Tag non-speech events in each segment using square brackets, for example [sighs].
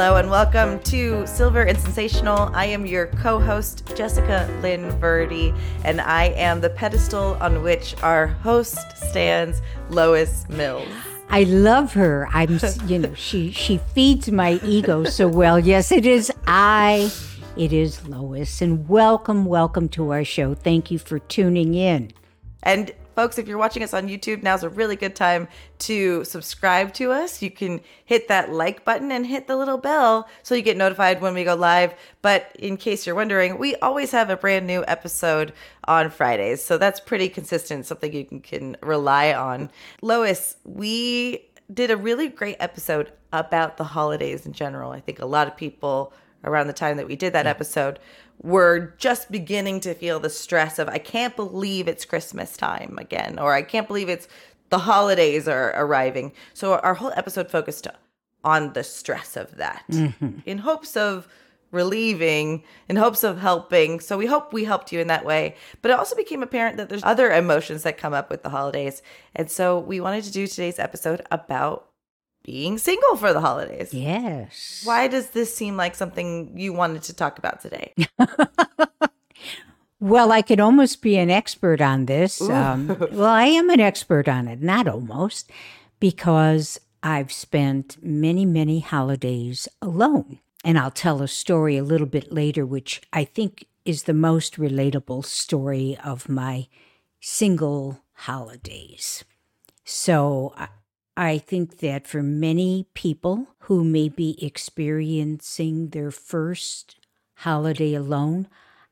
Hello and welcome to Silver and Sensational. I am your co host, Jessica Lynn Verdi, and I am the pedestal on which our host stands, Lois Mills. I love her. I'm, you know, she she feeds my ego so well. Yes, it is I. It is Lois, and welcome, welcome to our show. Thank you for tuning in. And folks, if you're watching us on YouTube, now's a really good time to subscribe to us. You can hit that like button and hit the little bell so you get notified when we go live. But in case you're wondering, we always have a brand new episode on Fridays. So that's pretty consistent, something you can, can rely on. Lois, we did a really great episode about the holidays in general. I think a lot of people around the time that we did that episode were just beginning to feel the stress of I can't believe it's Christmas time again or I can't believe it's the holidays are arriving. So our whole episode focused on the stress of that mm-hmm. in hopes of relieving in hopes of helping. So we hope we helped you in that way. But it also became apparent that there's other emotions that come up with the holidays. And so we wanted to do today's episode about being single for the holidays. Yes. Why does this seem like something you wanted to talk about today? [laughs] Well, I could almost be an expert on this. Um, well, I am an expert on it, not almost, because I've spent many, many holidays alone. And I'll tell a story a little bit later, which I think is the most relatable story of my single holidays. So I- think that for many people who may be experiencing their first holiday alone,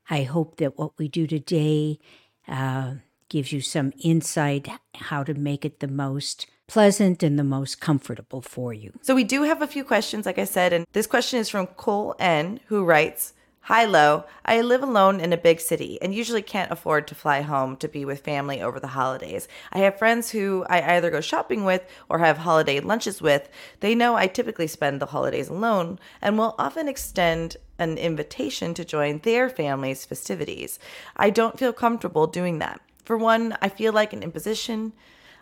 I hope that what we do today uh, gives you some insight how to make it the most pleasant and the most comfortable for you. So we do have a few questions, like I said, and this question is from Cole N, who writes, Hi, Lo. I live alone in a big city and usually can't afford to fly home to be with family over the holidays. I have friends who I either go shopping with or have holiday lunches with. They know I typically spend the holidays alone and will often extend an invitation to join their family's festivities. I don't feel comfortable doing that. For one, I feel like an imposition.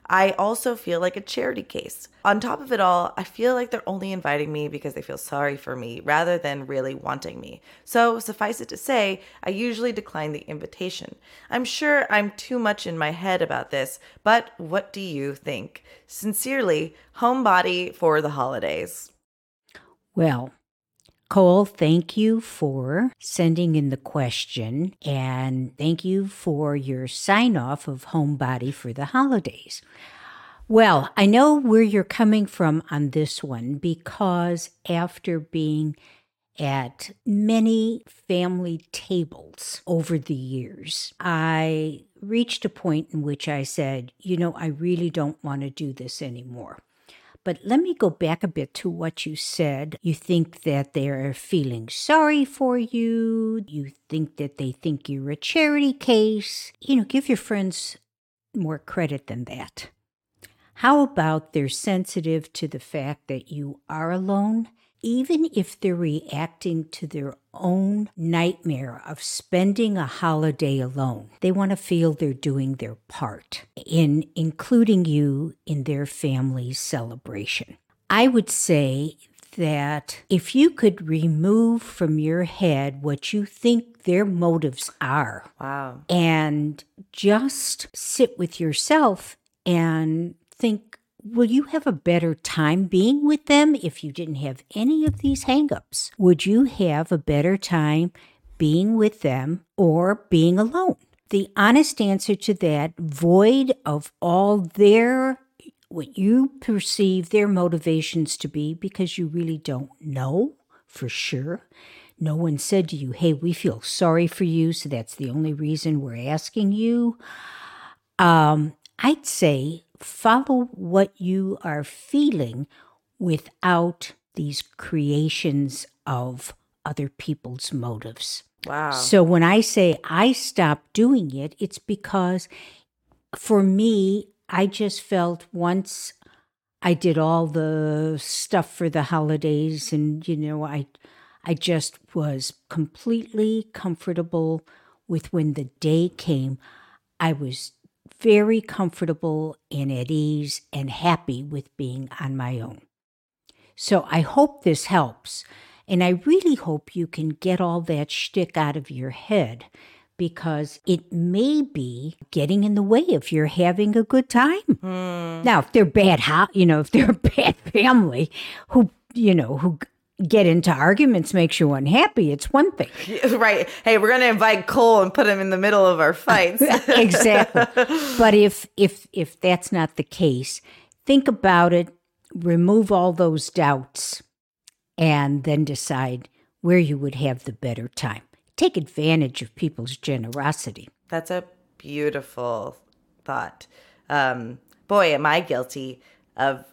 I also feel like a charity case. On top of it all, I feel like they're only inviting me because they feel sorry for me rather than really wanting me. So, suffice it to say, I usually decline the invitation. I'm sure I'm too much in my head about this, but what do you think? Sincerely, Homebody for the holidays. Well, Cole, thank you for sending in the question and thank you for your sign off of Homebody for the holidays. Well, I know where you're coming from on this one because after being at many family tables over the years, I reached a point in which I said, you know, I really don't want to do this anymore. But let me go back a bit to what you said. You think that they're feeling sorry for you. You think that they think you're a charity case. You know, give your friends more credit than that. How about they're sensitive to the fact that you are alone? Even if they're reacting to their own nightmare of spending a holiday alone, they want to feel they're doing their part in including you in their family's celebration. I would say that if you could remove from your head what you think their motives are Wow. and just sit with yourself and think, will you have a better time being with them if you didn't have any of these hangups? Would you have a better time being with them or being alone? The honest answer to that, void of all their what you perceive their motivations to be because you really don't know for sure. No one said to you, hey, we feel sorry for you, so that's the only reason we're asking you. Um, I'd say follow what you are feeling without these creations of other people's motives. Wow. So when I say I stopped doing it, it's because for me, I just felt once I did all the stuff for the holidays and you know, I I just was completely comfortable with when the day came. I was very comfortable and at ease and happy with being on my own. So I hope this helps. And I really hope you can get all that shtick out of your head because it may be getting in the way if you're having a good time. Hmm. Now, if they're bad, how you know, if they're a bad [laughs] family who you know who get into arguments makes you unhappy, it's one thing. [laughs] right. Hey, we're gonna invite Cole and put him in the middle of our fights. [laughs] exactly. But if if if that's not the case, think about it, remove all those doubts, and then decide where you would have the better time. Take advantage of people's generosity. That's a beautiful thought. Um, boy, am I guilty of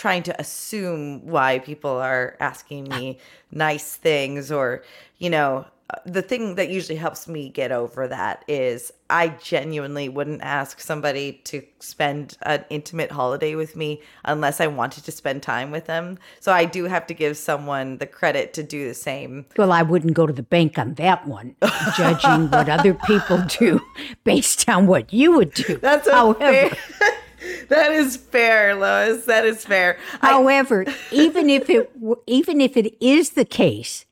trying to assume why people are asking me nice things or, you know, uh, the thing that usually helps me get over that is I genuinely wouldn't ask somebody to spend an intimate holiday with me unless I wanted to spend time with them. So I do have to give someone the credit to do the same. Well, I wouldn't go to the bank on that one, judging what other people do [laughs] based on what you would do. That's a however. [laughs] that is fair, Lois. That is fair. I, however, even if it [laughs] even if it is the case,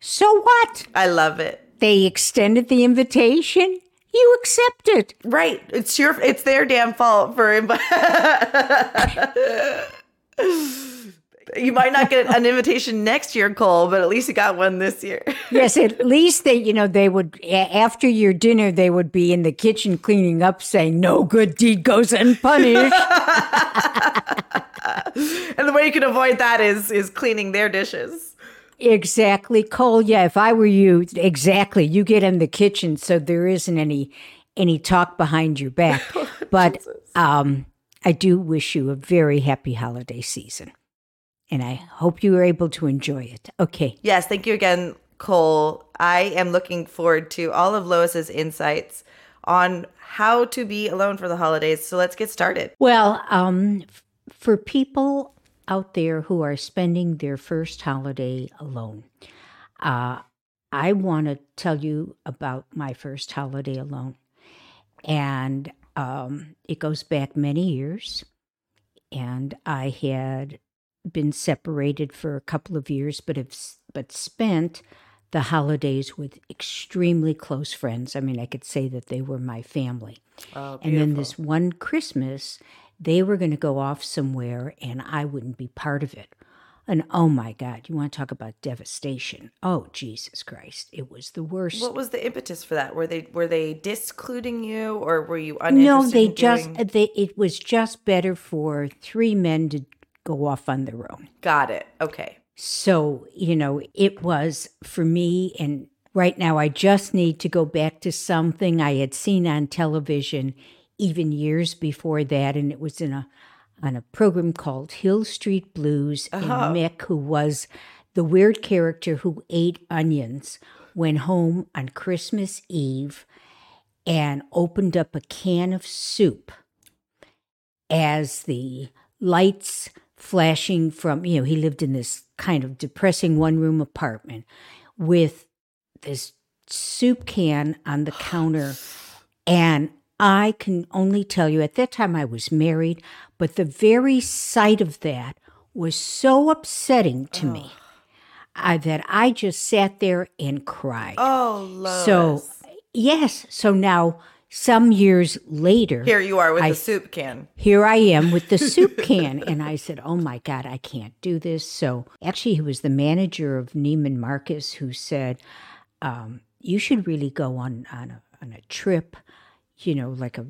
so what? I love it. They extended the invitation. You accept it. Right. It's your it's their damn fault for invi- [laughs] [laughs] You might not get an invitation next year, Cole, but at least you got one this year. [laughs] Yes, at least they, you know, they would after your dinner they would be in the kitchen cleaning up, saying, "No good deed goes unpunished." [laughs] and the way you can avoid that is is cleaning their dishes. Exactly, Cole. Yeah, if I were you, exactly. You get in the kitchen so there isn't any any talk behind your back. [laughs] But um, I do wish you a very happy holiday season, and I hope you were able to enjoy it. Okay. Yes, thank you again, Cole. I am looking forward to all of Lois's insights on how to be alone for the holidays. So let's get started. Well, um, f- for people out there who are spending their first holiday alone, uh, I want to tell you about my first holiday alone. And um, it goes back many years. And I had been separated for a couple of years, but have but spent the holidays with extremely close friends. I mean, I could say that they were my family. Oh, And then this one Christmas, they were going to go off somewhere and I wouldn't be part of it. And oh my God, you want to talk about devastation. Oh, Jesus Christ. It was the worst. What was the impetus for that? Were they were they discluding you, or were you uninterested? no, they just, doing- they, it was just better for three men to go off on their own. got it. Okay. So, you know, it was for me. And right now, I just need to go back to something I had seen on television even years before that. And it was in a, on a program called Hill Street Blues. And uh-huh. Mick, who was the weird character who ate onions, went home on Christmas Eve and opened up a can of soup as the lights flashing from, you know, he lived in this kind of depressing one room apartment with this soup can on the [sighs] counter. And I can only tell you, at that time I was married, but the very sight of that was so upsetting to me uh, that I just sat there and cried. Oh, Lois. so, yes. So now, some years later, here you are with I- the soup can. here I am with the soup can. And I said, Oh my God, I can't do this. So actually, he was the manager of Neiman Marcus who said, um, You should really go on, on, a, on a trip, you know, like a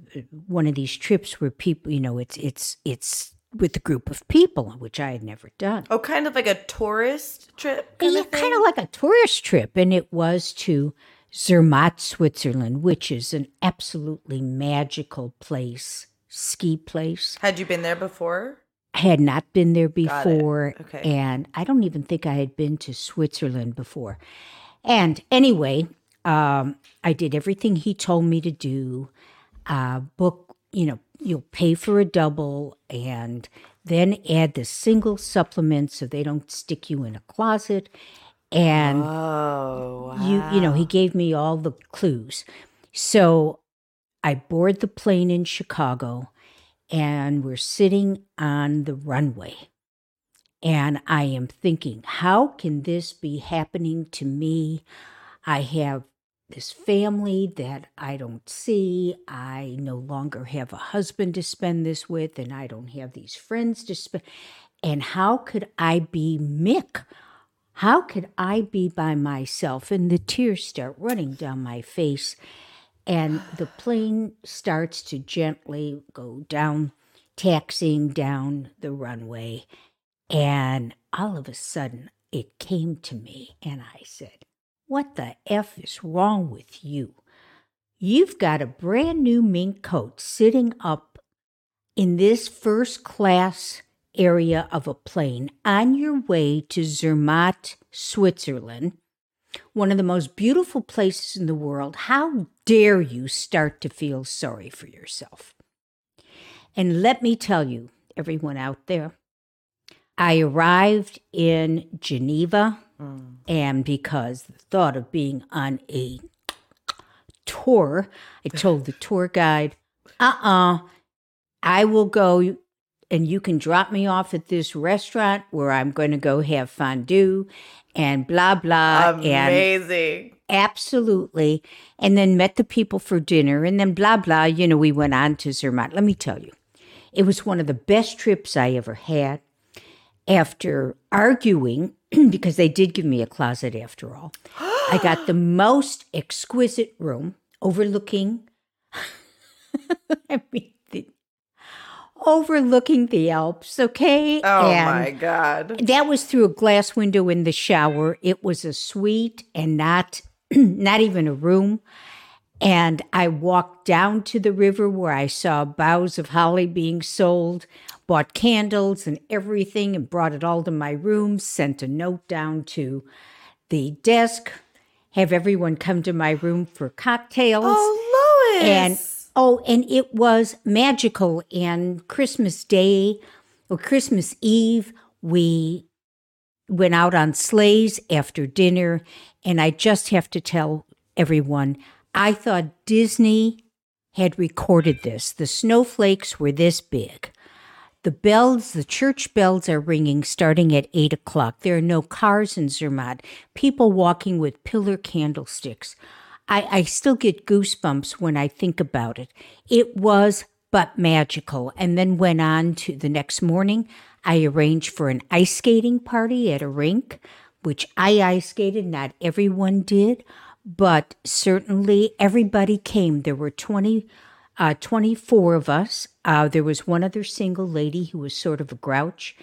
one of these trips where people, you know, it's, it's, it's, with a group of people, which I had never done. Oh, kind of like a tourist trip. Kind Yeah, of kind of like a tourist trip, and it was to Zermatt, Switzerland, which is an absolutely magical place, ski place. Had you been there before? I had not been there before, Okay. and I don't even think I had been to Switzerland before. And anyway, um, I did everything he told me to do. Uh, book, you know, you'll pay for a double, and then add the single supplement so they don't stick you in a closet. And Oh, wow. you you know he gave me all the clues so i board the plane in chicago and we're sitting on the runway And I am thinking, how can this be happening to me? I have this family that I don't see. I no longer have a husband to spend this with, and I don't have these friends to spend. And how could I be Mick? How could I be by myself? And the tears start running down my face. And the plane starts to gently go down, taxiing down the runway. And all of a sudden, it came to me, and I said, What the F is wrong with you? You've got a brand new mink coat sitting up in this first class area of a plane on your way to Zermatt, Switzerland, one of the most beautiful places in the world. How dare you start to feel sorry for yourself? And let me tell you, everyone out there, I arrived in Geneva, mm. and because the thought of being on a tour, I told the tour guide, uh uh-uh, uh I will go and you can drop me off at this restaurant where I'm going to go have fondue and blah blah. Amazing. absolutely. And then met the people for dinner and then blah blah. You know, we went on to Zermatt. Let me tell you, it was one of the best trips I ever had. After arguing, [clears throat] because they did give me a closet after all, I got the [gasps] most exquisite room overlooking. [laughs] I mean, overlooking the Alps, okay? Oh and my God. That was through a glass window in the shower. It was a suite and not [clears throat] not even a room. And I walked down to the river where I saw boughs of holly being sold, bought candles and everything, and brought it all to my room, sent a note down to the desk, have everyone come to my room for cocktails. Oh, Lois. And Oh, and it was magical. And Christmas Day or Christmas Eve, we went out on sleighs after dinner. And I just have to tell everyone, I thought Disney had recorded this. The snowflakes were this big. The bells, the church bells are ringing starting at 8 o'clock. There are no cars in Zermatt, people walking with pillar candlesticks. I, I still get goosebumps when I think about it. It was but magical. And then went on to the next morning. I arranged for an ice skating party at a rink, which I ice skated. Not everyone did, but certainly everybody came. There were 20 uh, 24 of us. Uh, there was one other single lady who was sort of a grouch.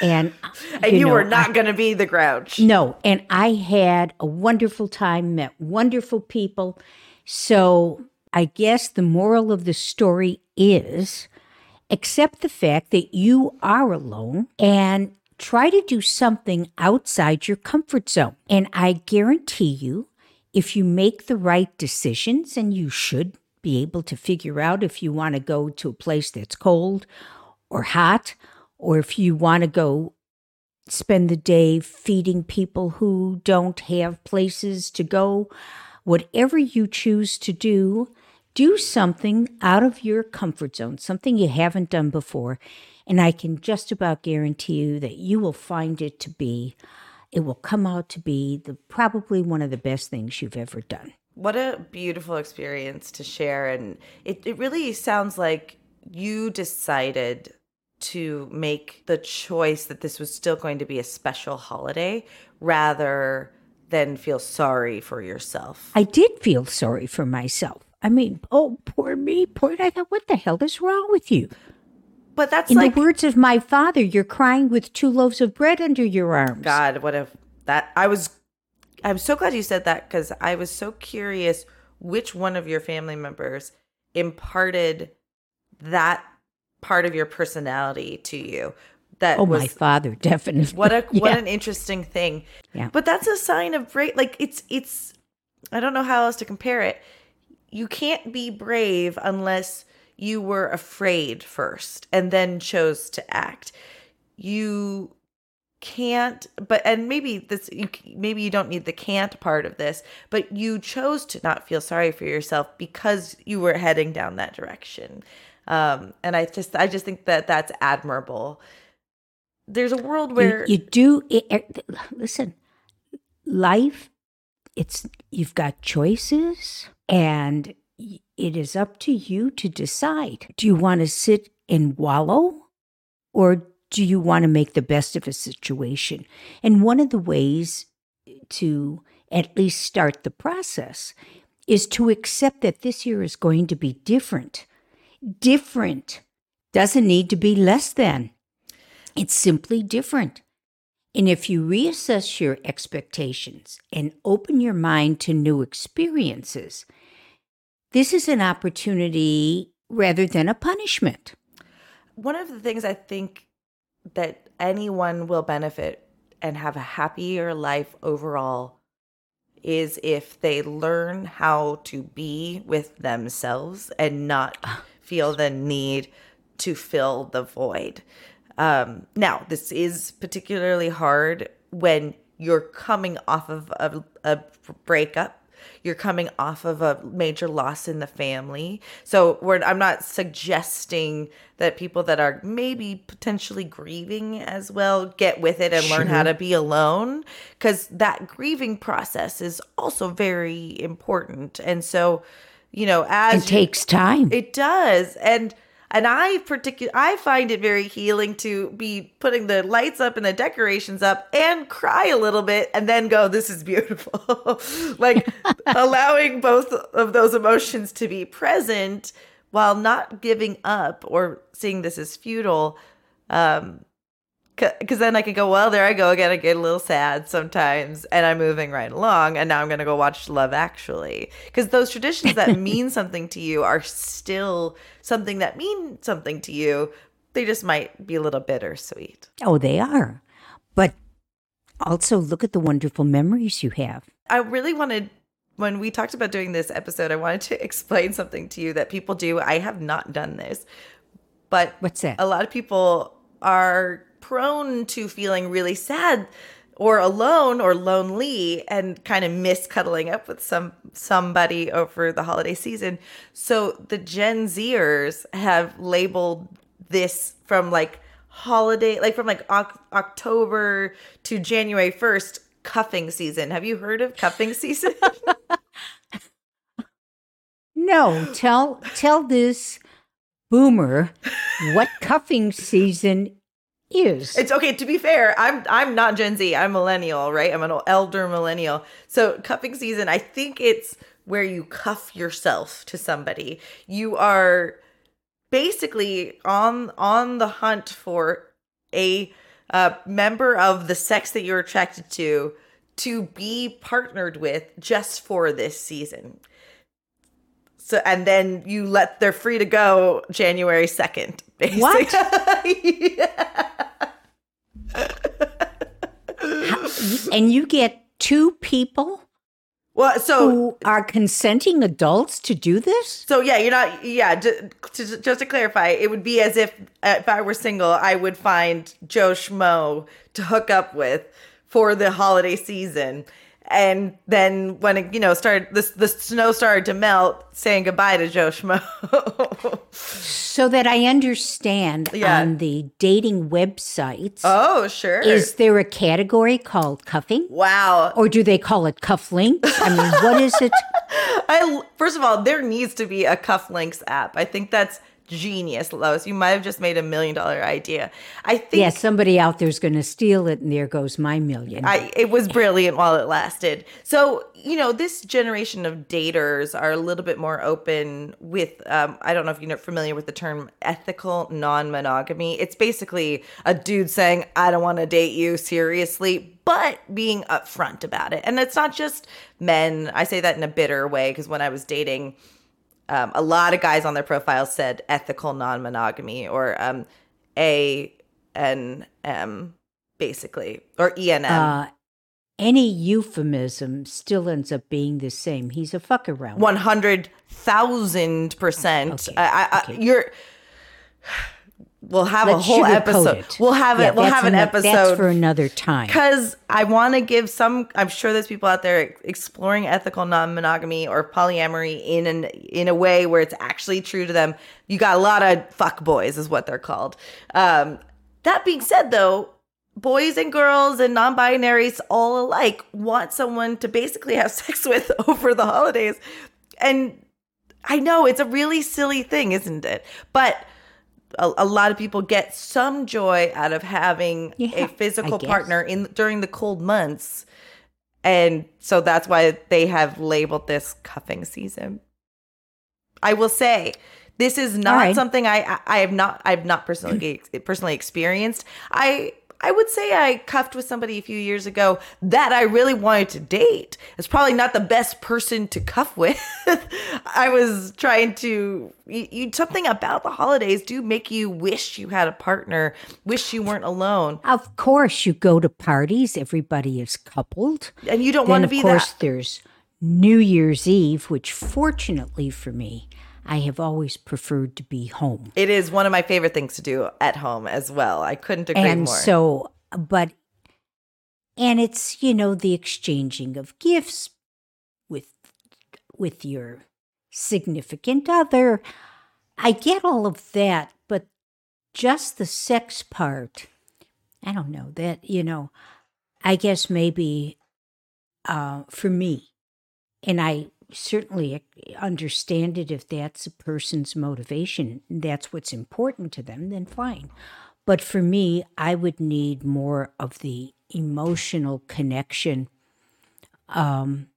And, [laughs] and you, know, were not going to be the grouch. No. And I had a wonderful time, met wonderful people. So I guess the moral of the story is accept the fact that you are alone and try to do something outside your comfort zone. And I guarantee you, if you make the right decisions, and you should be able to figure out if you want to go to a place that's cold or hot, or if you want to go spend the day feeding people who don't have places to go. Whatever you choose to do, do something out of your comfort zone, something you haven't done before. And I can just about guarantee you that you will find it to be, it will come out to be the probably one of the best things you've ever done. What a beautiful experience to share. And it, it really sounds like you decided to make the choice that this was still going to be a special holiday rather than feel sorry for yourself. I did feel sorry for myself. I mean, oh, poor me, poor. I thought, what the hell is wrong with you? But that's in like, the words of my father. You're crying with two loaves of bread under your arms. God, what if that? I was I'm so glad you said that because I was so curious which one of your family members imparted that part of your personality to you. That oh, was, my father [laughs] definitely. What a yeah. what an interesting thing. Yeah, but that's a sign of brave. Like it's it's. I don't know how else to compare it. You can't be brave unless you were afraid first and then chose to act. You can't but and maybe this you maybe you don't need the can't part of this but you chose to not feel sorry for yourself because you were heading down that direction. Um and i just i just think that that's admirable. There's a world where you, do it, it- listen life it's you've got choices and it is up to you to decide. Do you want to sit and wallow or do you want to make the best of a situation and one of the ways to at least start the process is to accept that this year is going to be different different doesn't need to be less than it's simply different. And if you reassess your expectations and open your mind to new experiences, this is an opportunity rather than a punishment. one of the things I think that anyone will benefit and have a happier life overall is if they learn how to be with themselves and not feel the need to fill the void. Um, now, this is particularly hard when you're coming off of a, a breakup you're coming off of a major loss in the family. So we're, I'm not suggesting that people that are maybe potentially grieving as well get with it and learn how to be alone because that grieving process is also very important. And so, you know, as It takes time. it does. And and I particular I find it very healing to be putting the lights up and the decorations up and cry a little bit and then go this is beautiful. [laughs] like [laughs] allowing both of those emotions to be present while not giving up or seeing this as futile. Um because then I could go, well, there I go again. I get a little sad sometimes, and I'm moving right along. And now I'm going to go watch Love Actually. Because those traditions that [laughs] mean something to you are still something that mean something to you. They just might be a little bittersweet. oh, they are. But also look at the wonderful memories you have. I really wanted, when we talked about doing this episode, I wanted to [laughs] explain something to you that people do. I have not done this, but What's that? a lot of people are prone to feeling really sad or alone or lonely and kind of miss cuddling up with some somebody over the holiday season. So the Gen Zers have labeled this from like holiday like from like Oc- October to January 1st cuffing season. Have you heard of cuffing season? [laughs] No, tell tell this boomer what cuffing season is. It's okay. To be fair, I'm I'm not Gen Z. I'm millennial, right? I'm an elder millennial. So cuffing season, I think it's where you cuff yourself to somebody. You are basically on on the hunt for a uh, member of the sex that you're attracted to to be partnered with just for this season. So and then you let they're free to go January second. What? and you get two people Well, so who are consenting adults to do this? so yeah, you're not yeah. Just to, just to clarify, it would be as if uh, if I were single, I would find Joe Schmo to hook up with for the holiday season, and then when it you know started the the snow started to melt, saying goodbye to Joe Schmo. [laughs] So that I understand Yeah. on the dating websites, oh sure. is there a category called cuffing? wow. Or do they call it cufflinks? I mean, what is it? [laughs] I first of all, there needs to be a cufflinks app. I think that's genius, Lois. You might have just made a million dollar idea. I think Yeah, somebody out there's going to steal it, and there goes my million. I it was brilliant while it lasted. So, you know, this generation of daters are a little bit more open with um, I don't know if you're familiar with the term ethical non-monogamy. It's basically a dude saying, I don't want to date you seriously, but being upfront about it. And it's not just men. I say that in a bitter way because when I was dating um, a lot of guys on their profiles said ethical non-monogamy or um, A N M basically or E N M. uh, any euphemism still ends up being the same. He's a fuck around. One hundred thousand percent. Okay, I, I, okay. You're. We'll have a Let's whole episode. it. We'll have Yeah, it. We'll have an episode for another time. because I want to give some. I'm sure there's people out there exploring ethical non-monogamy or polyamory in an in a way where it's actually true to them. You got a lot of fuck boys, is what they're called. Um, that being said, though, boys and girls and non-binaries all alike want someone to basically have [laughs] sex with over the holidays and i know it's a really silly thing isn't it but a, a lot of people get some joy out of having Yeah, a physical partner in during the cold months and so that's why they have labeled this cuffing season i will say this is not right. something I, I I have not I've not personally [clears throat] personally experienced. I I would say I cuffed with somebody a few years ago that I really wanted to date. It's probably not the best person to cuff with. [laughs] I was trying to you, you something about the holidays do make you wish you had a partner, wish you weren't alone, Of course, you go to parties, everybody is coupled. and you don't want to be that. of course, that. there's New Year's Eve, which fortunately for me, I have always preferred to be home. It is one of my favorite things to do at home as well. I couldn't agree and more. so, but, and it's, you know, the exchanging of gifts with, with your significant other. I get all of that, but just the sex part, I don't know that, you know, I guess maybe uh, for me, and I certainly understand it if that's a person's motivation, and that's what's important to them, then fine. But for me, I would need more of the emotional connection um,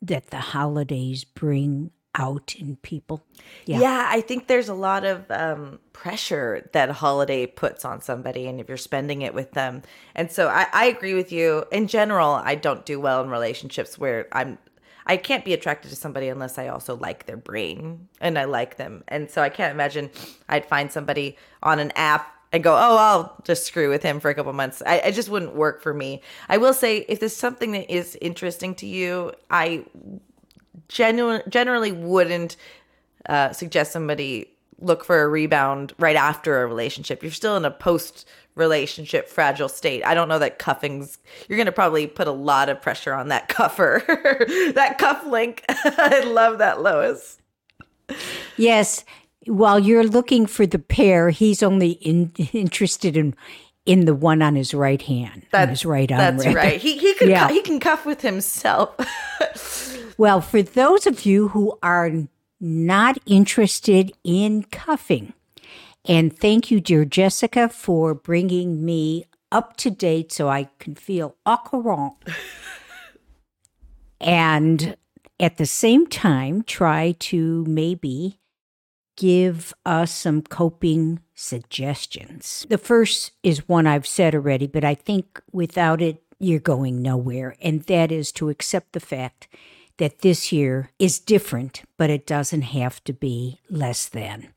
that the holidays bring out in people. Yeah. Yeah. I think there's a lot of um, pressure that a holiday puts on somebody, and if you're spending it with them, and so I, I agree with you. In general, I don't do well in relationships where I'm. I can't be attracted to somebody unless I also like their brain and I like them, and so I can't imagine I'd find somebody on an app and go, oh, I'll just screw with him for a couple months. I, it just wouldn't work for me. I will say, if there's something that is interesting to you, I genu- generally wouldn't uh, suggest somebody look for a rebound right after a relationship. You're still in a post relationship fragile state. I don't know that cuffing's you're going to probably put a lot of pressure on that cuffer. [laughs] that cuff link. [laughs] I love that Lois. Yes, while you're looking for the pair, he's only in, interested in in the one on his right hand, on his right arm. That's rather. right. He he could Yeah. cu- he can cuff with himself. [laughs] Well, for those of you who are not interested in cuffing, and thank you, dear Jessica, for bringing me up to date so I can feel au courant. [laughs] and at the same time, try to maybe give us some coping suggestions. The first is one I've said already, but I think without it, you're going nowhere. And that is to accept the fact that this year is different, but it doesn't have to be less than.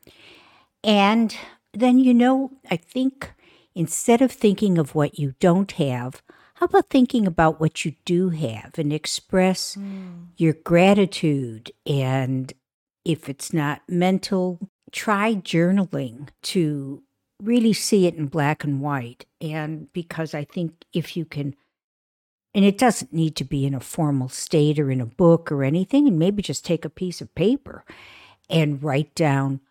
And then, you know, I think instead of thinking of what you don't have, how about thinking about what you do have and express hmm. your gratitude? And if it's not mental, try journaling to really see it in black and white. And because I think if you can, and it doesn't need to be in a formal state or in a book or anything, and maybe just take a piece of paper and write down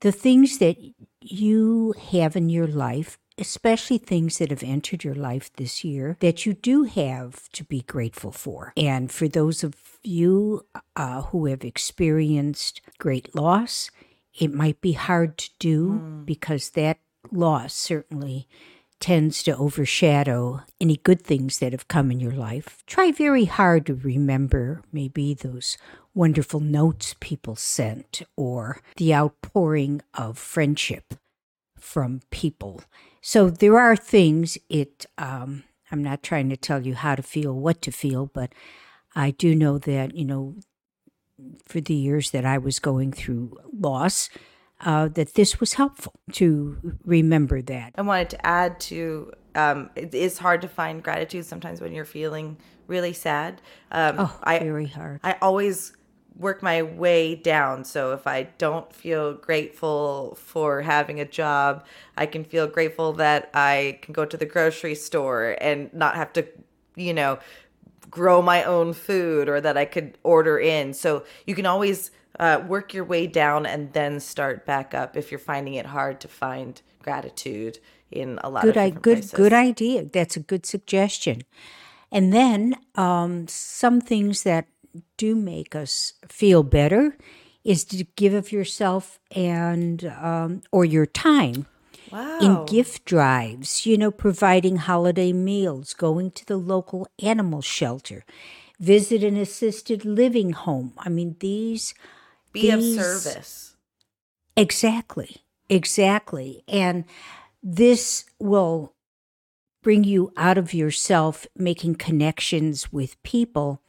the things that you have in your life, especially things that have entered your life this year that you do have to be grateful for. And for those of you uh, who have experienced great loss, it might be hard to do because that loss certainly tends to overshadow any good things that have come in your life. Try very hard to remember maybe those wonderful notes people sent or the outpouring of friendship from people. So there are things it um I'm not trying to tell you how to feel, what to feel, but I do know that, you know, for the years that I was going through loss, uh, that this was helpful to remember that. I wanted to add to um, it is hard to find gratitude sometimes when you're feeling really sad. Um, Oh, I very hard. I always work my way down. So if I don't feel grateful for having a job, I can feel grateful that I can go to the grocery store and not have to, you know, grow my own food or that I could order in. So you can always uh, work your way down and then start back up if you're finding it hard to find gratitude in a lot good, of I, good, places. good idea. That's a good suggestion. And then um, some things that do make us feel better is to give of yourself and um, or your time Wow. in gift drives. You know, providing holiday meals, going to the local animal shelter, visit an assisted living home. I mean, these Be of service. Exactly. Exactly. And this will bring you out of yourself, making connections with people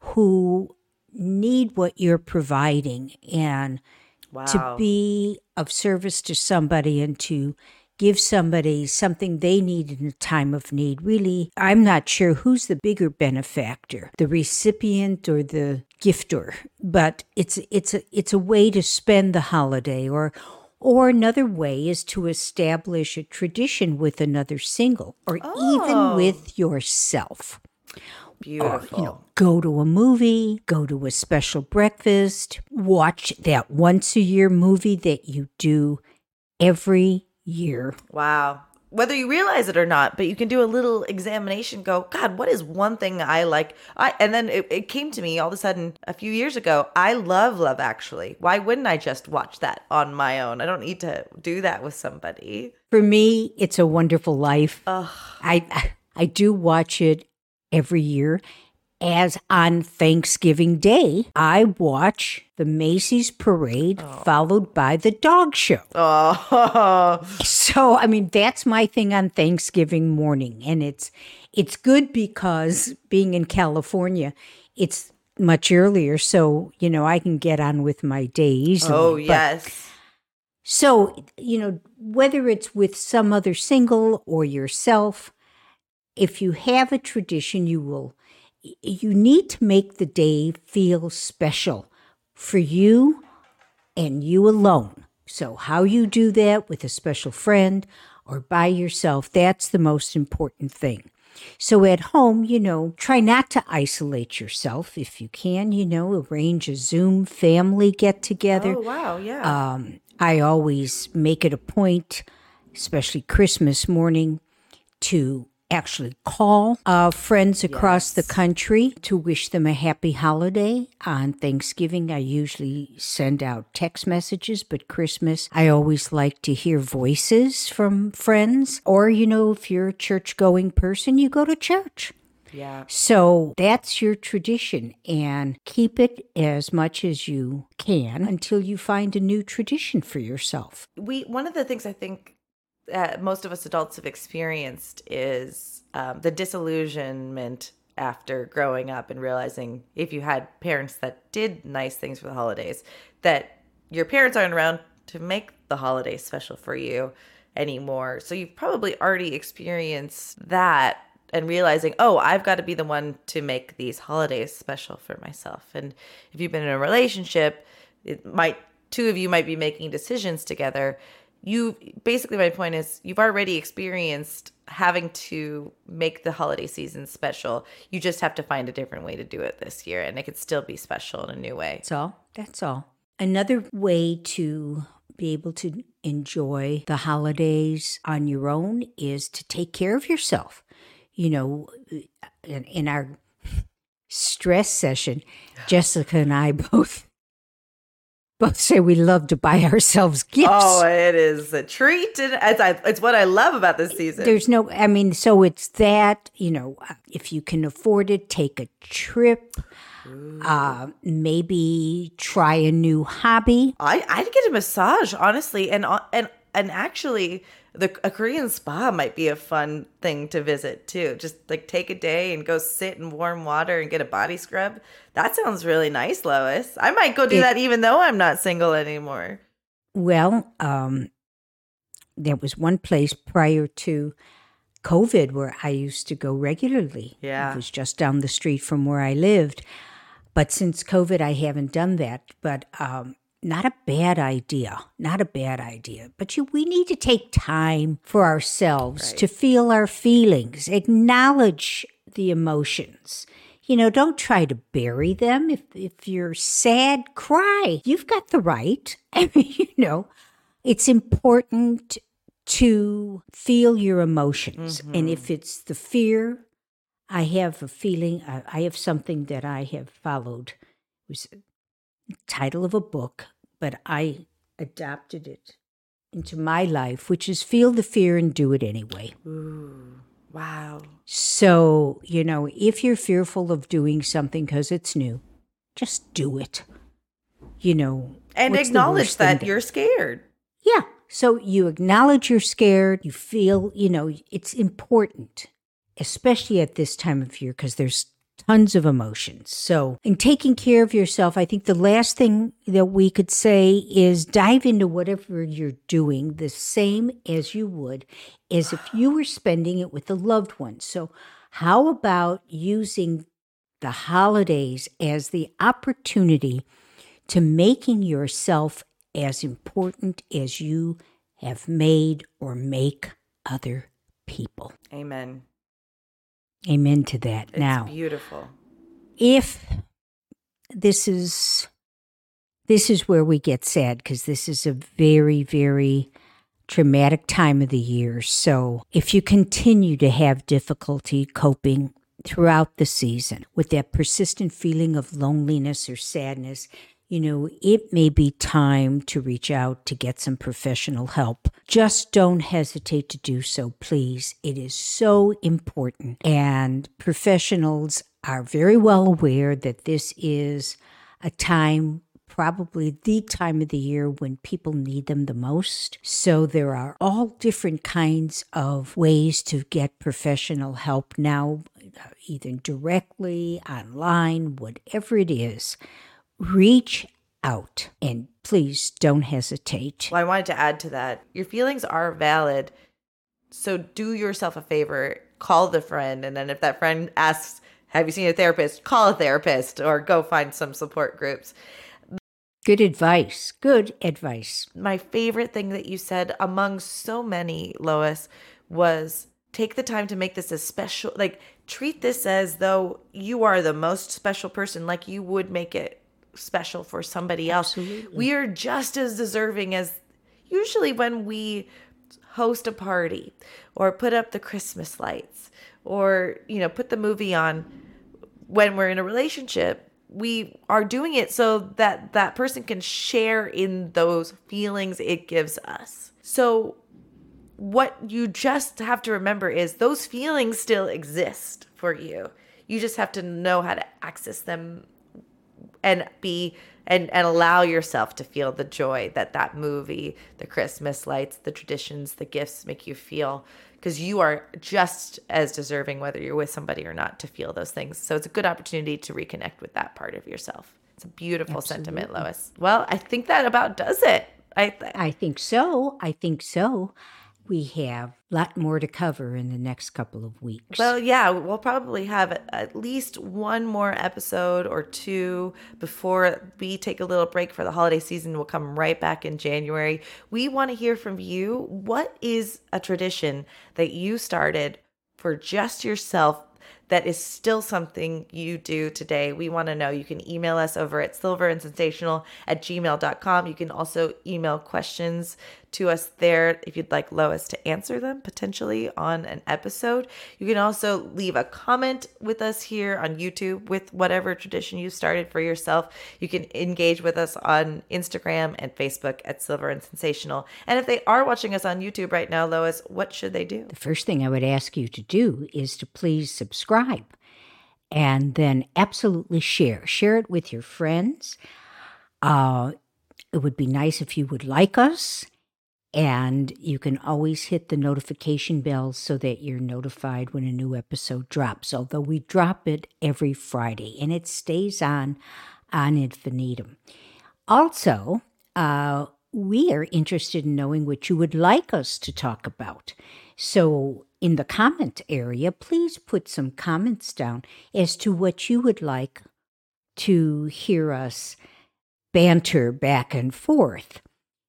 who need what you're providing and Wow. to be of service to somebody and to give somebody something they need in a time of need. Really, I'm not sure who's the bigger benefactor, the recipient or the gifter, but it's it's a it's a way to spend the holiday or or another way is to establish a tradition with another single or Oh. even with yourself Beautiful. you know, go to a movie, go to a special breakfast, watch that once a year movie that you do every year. Wow. Whether you realize it or not, but you can do a little examination, go, God, what is one thing I like? I and then it, it came to me all of a sudden a few years ago. I love Love Actually. Why wouldn't I just watch that on my own? I don't need to do that with somebody. For me, it's a wonderful life. Ugh. I I do watch it every year. As on Thanksgiving Day, I watch the Macy's parade oh. followed by the dog show. [laughs] Oh, So, I mean, that's my thing on Thanksgiving morning and it's it's good because being in California, it's much earlier so, you know, I can get on with my day easily. oh But- yes. so, you know, whether it's with some other single or yourself, if you have a tradition, you will you need to make the day feel special for you and you alone. So, how you do that with a special friend or by yourself, that's the most important thing. So, at home, you know, try not to isolate yourself if you can, you know, arrange a Zoom family get together. Oh wow, yeah. Um, I always make it a point, especially Christmas morning, to actually call uh, friends across the country to wish them a happy holiday. On Thanksgiving, I usually send out text messages, but Christmas, I always like to hear voices from friends. Or, you know, if you're a church going person, you go to church. yeah. So that's your tradition and keep it as much as you can until you find a new tradition for yourself. we one of the things I think uh, most of us adults have experienced is um, the disillusionment after growing up and realizing if you had parents that did nice things for the holidays, that your parents aren't around to make the holidays special for you anymore. So you've probably already experienced that and realizing, oh, I've got to be the one to make these holidays special for myself. And if you've been in a relationship, it might two of you might be making decisions together. You basically my point is you've already experienced having to make the holiday season special. You just have to find a different way to do it this year and it could still be special in a new way. That's all. That's all. Another way to be able to enjoy the holidays on your own is to take care of yourself. You know, in, in our [laughs] stress session, Jessica and I [laughs] both both say we love to buy [laughs] ourselves gifts. Oh, it is a treat it's, it's what I love about this season. There's no, I mean, so it's that, you know, uh, if you can afford it, take a trip, uh, maybe try a new hobby. I I'd get a massage honestly, and uh, and and actually, the a Korean spa might be a fun thing to visit too. Just like take a day and go sit in warm water and get a body scrub. That sounds really nice, Lois. I might go do It- that even though I'm not single anymore. Well, um, there was one place prior to COVID where I used to go regularly. Yeah. It was just down the street from where I lived. But since COVID, I haven't done that. But um, not a bad idea. Not a bad idea. But you, we need to take time for ourselves to feel our feelings, acknowledge the emotions. You know, don't try to bury them. If if you're sad, cry. You've got the right. I [laughs] mean, you know, it's important to feel your emotions. Mm-hmm. And if it's the fear, I have a feeling, uh, I have something that I have followed. It was title of a book, but I adapted it into my life, which is feel the fear and do it anyway. Ooh, wow. So, you know, if you're fearful of doing something because it's new, just do it. You know, and acknowledge that you're scared. Yeah. So you acknowledge you're scared. You feel, you know, it's important, especially at this time of year because there's tons of emotions. So, in taking care of yourself, I think the last thing that we could say is dive into whatever you're doing the same as you would as if you were spending it with a loved one. So, how about using the holidays as the opportunity to making yourself as important as you have made or make other people? Amen. Amen to that. It's now, beautiful. If this is this is where we get sad because this is a very very traumatic time of the year. So, if you continue to have difficulty coping throughout the season with that persistent feeling of loneliness or sadness, you know, it may be time to reach out to get some professional help. Just don't hesitate to do so, please. It is so important. And professionals are very well aware that this is a time probably the time of the year when people need them the most. So there are all different kinds of ways to get professional help now, either directly, online, whatever it is reach out and please don't hesitate. Well, I wanted to add to that. Your feelings are valid. So do yourself a favor, call the friend. And then if that friend asks, Have you seen a therapist? Call a therapist or go find some support groups. Good advice. Good advice. My favorite thing that you said among so many, Lois, was take the time to make this a special, like, treat this as though you are the most special person, like you would make it special for somebody else. Absolutely. We are just as deserving as usually when we host a party or put up the Christmas lights or, you know, put the movie on when we're in a relationship. We are doing it so that that person can share in those feelings it gives us. So, what you just have to remember is those feelings still exist for you. You just have to know how to access them and be and and allow yourself to feel the joy that that movie the christmas lights the traditions the gifts make you feel. Because you are just as deserving whether you're with somebody or not to feel those things. So it's a good opportunity to reconnect with that part of yourself. It's a beautiful Absolutely. sentiment lois. Well i think that about does it. I th- i think so. I think so we have a lot more to cover in the next couple of weeks. Well, yeah, we'll probably have at least one more episode or two before we take a little break for the holiday season. We'll come right back in January. We want to hear from you. What is a tradition that you started for just yourself that is still something you do today. We want to know. You can email us over at silverandsensational at gmail.com. You can also email questions to us there if you'd like Lois to answer them potentially on an episode. You can also leave a comment with us here on YouTube with whatever tradition you started for yourself. You can engage with us on Instagram and Facebook at Silver and Sensational. And if they are watching us on YouTube right now, Lois, what should they do? The first thing I would ask you to do is to please subscribe and then absolutely share. Share it with your friends. Uh, it would be nice if you would like us and you can always hit the notification bell so that you're notified when a new episode drops. Although we drop it every Friday and it stays on on infinitum. Also, uh, we are interested in knowing what you would like us to talk about. So, in the comment area, please put some comments down as to what you would like to hear us banter back and forth.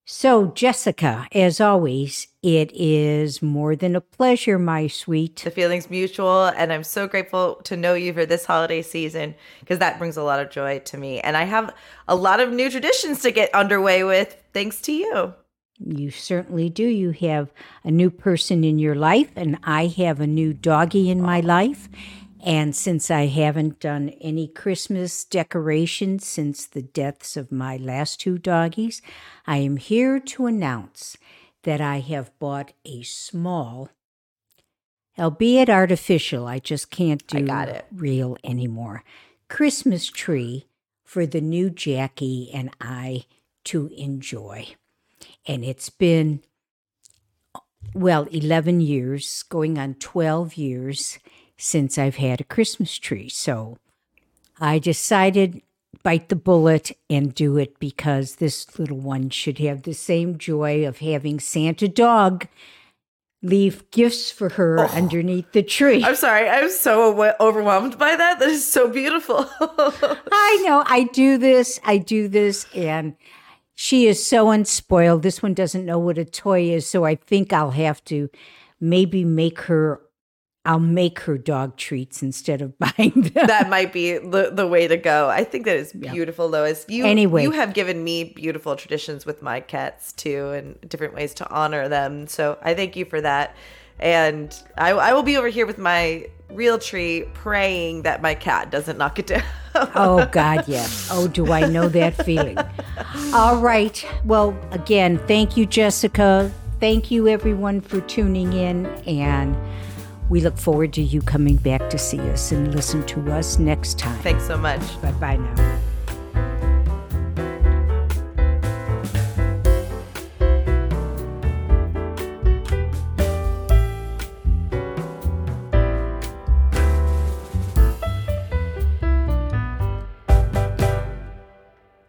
So, Jessica, as always, it is more than a pleasure, my sweet. The feeling's mutual, and I'm so grateful to know you for this holiday season because that brings a lot of joy to me. And I have a lot of new traditions to get underway with thanks to you. You certainly do. You have a new person in your life, and I have a new doggie in my life. And since I haven't done any Christmas decorations since the deaths of my last two doggies, I am here to announce that I have bought a small, albeit artificial, I just can't do real anymore, Christmas tree for the new Jackie and I to enjoy. And it's been, well, 11 years, going on 12 years since I've had a Christmas tree. So I decided bite the bullet and do it because this little one should have the same joy of having Santa dog leave gifts for her Oh. underneath the tree. I'm sorry. I'm so overwhelmed by that. That is so beautiful. [laughs] I know I do this, I do this, and she is so unspoiled. This one doesn't know what a toy is, so I think I'll have to maybe make her. I'll make her dog treats instead of [laughs] buying them. that might be the, the way to go. I think that is beautiful, Lois. You Anyway. you have given me beautiful traditions with my cats too, and different ways to honor them. So I thank you for that. And I, I will be over here with my real tree, praying that my cat doesn't knock it down. [laughs] Oh, God, yes. Oh, do I know that feeling? All right. Well, again, thank you, Jessica. Thank you, everyone, for tuning in. And we look forward to you coming back to see us and listen to us next time. Thanks so much. Bye bye now.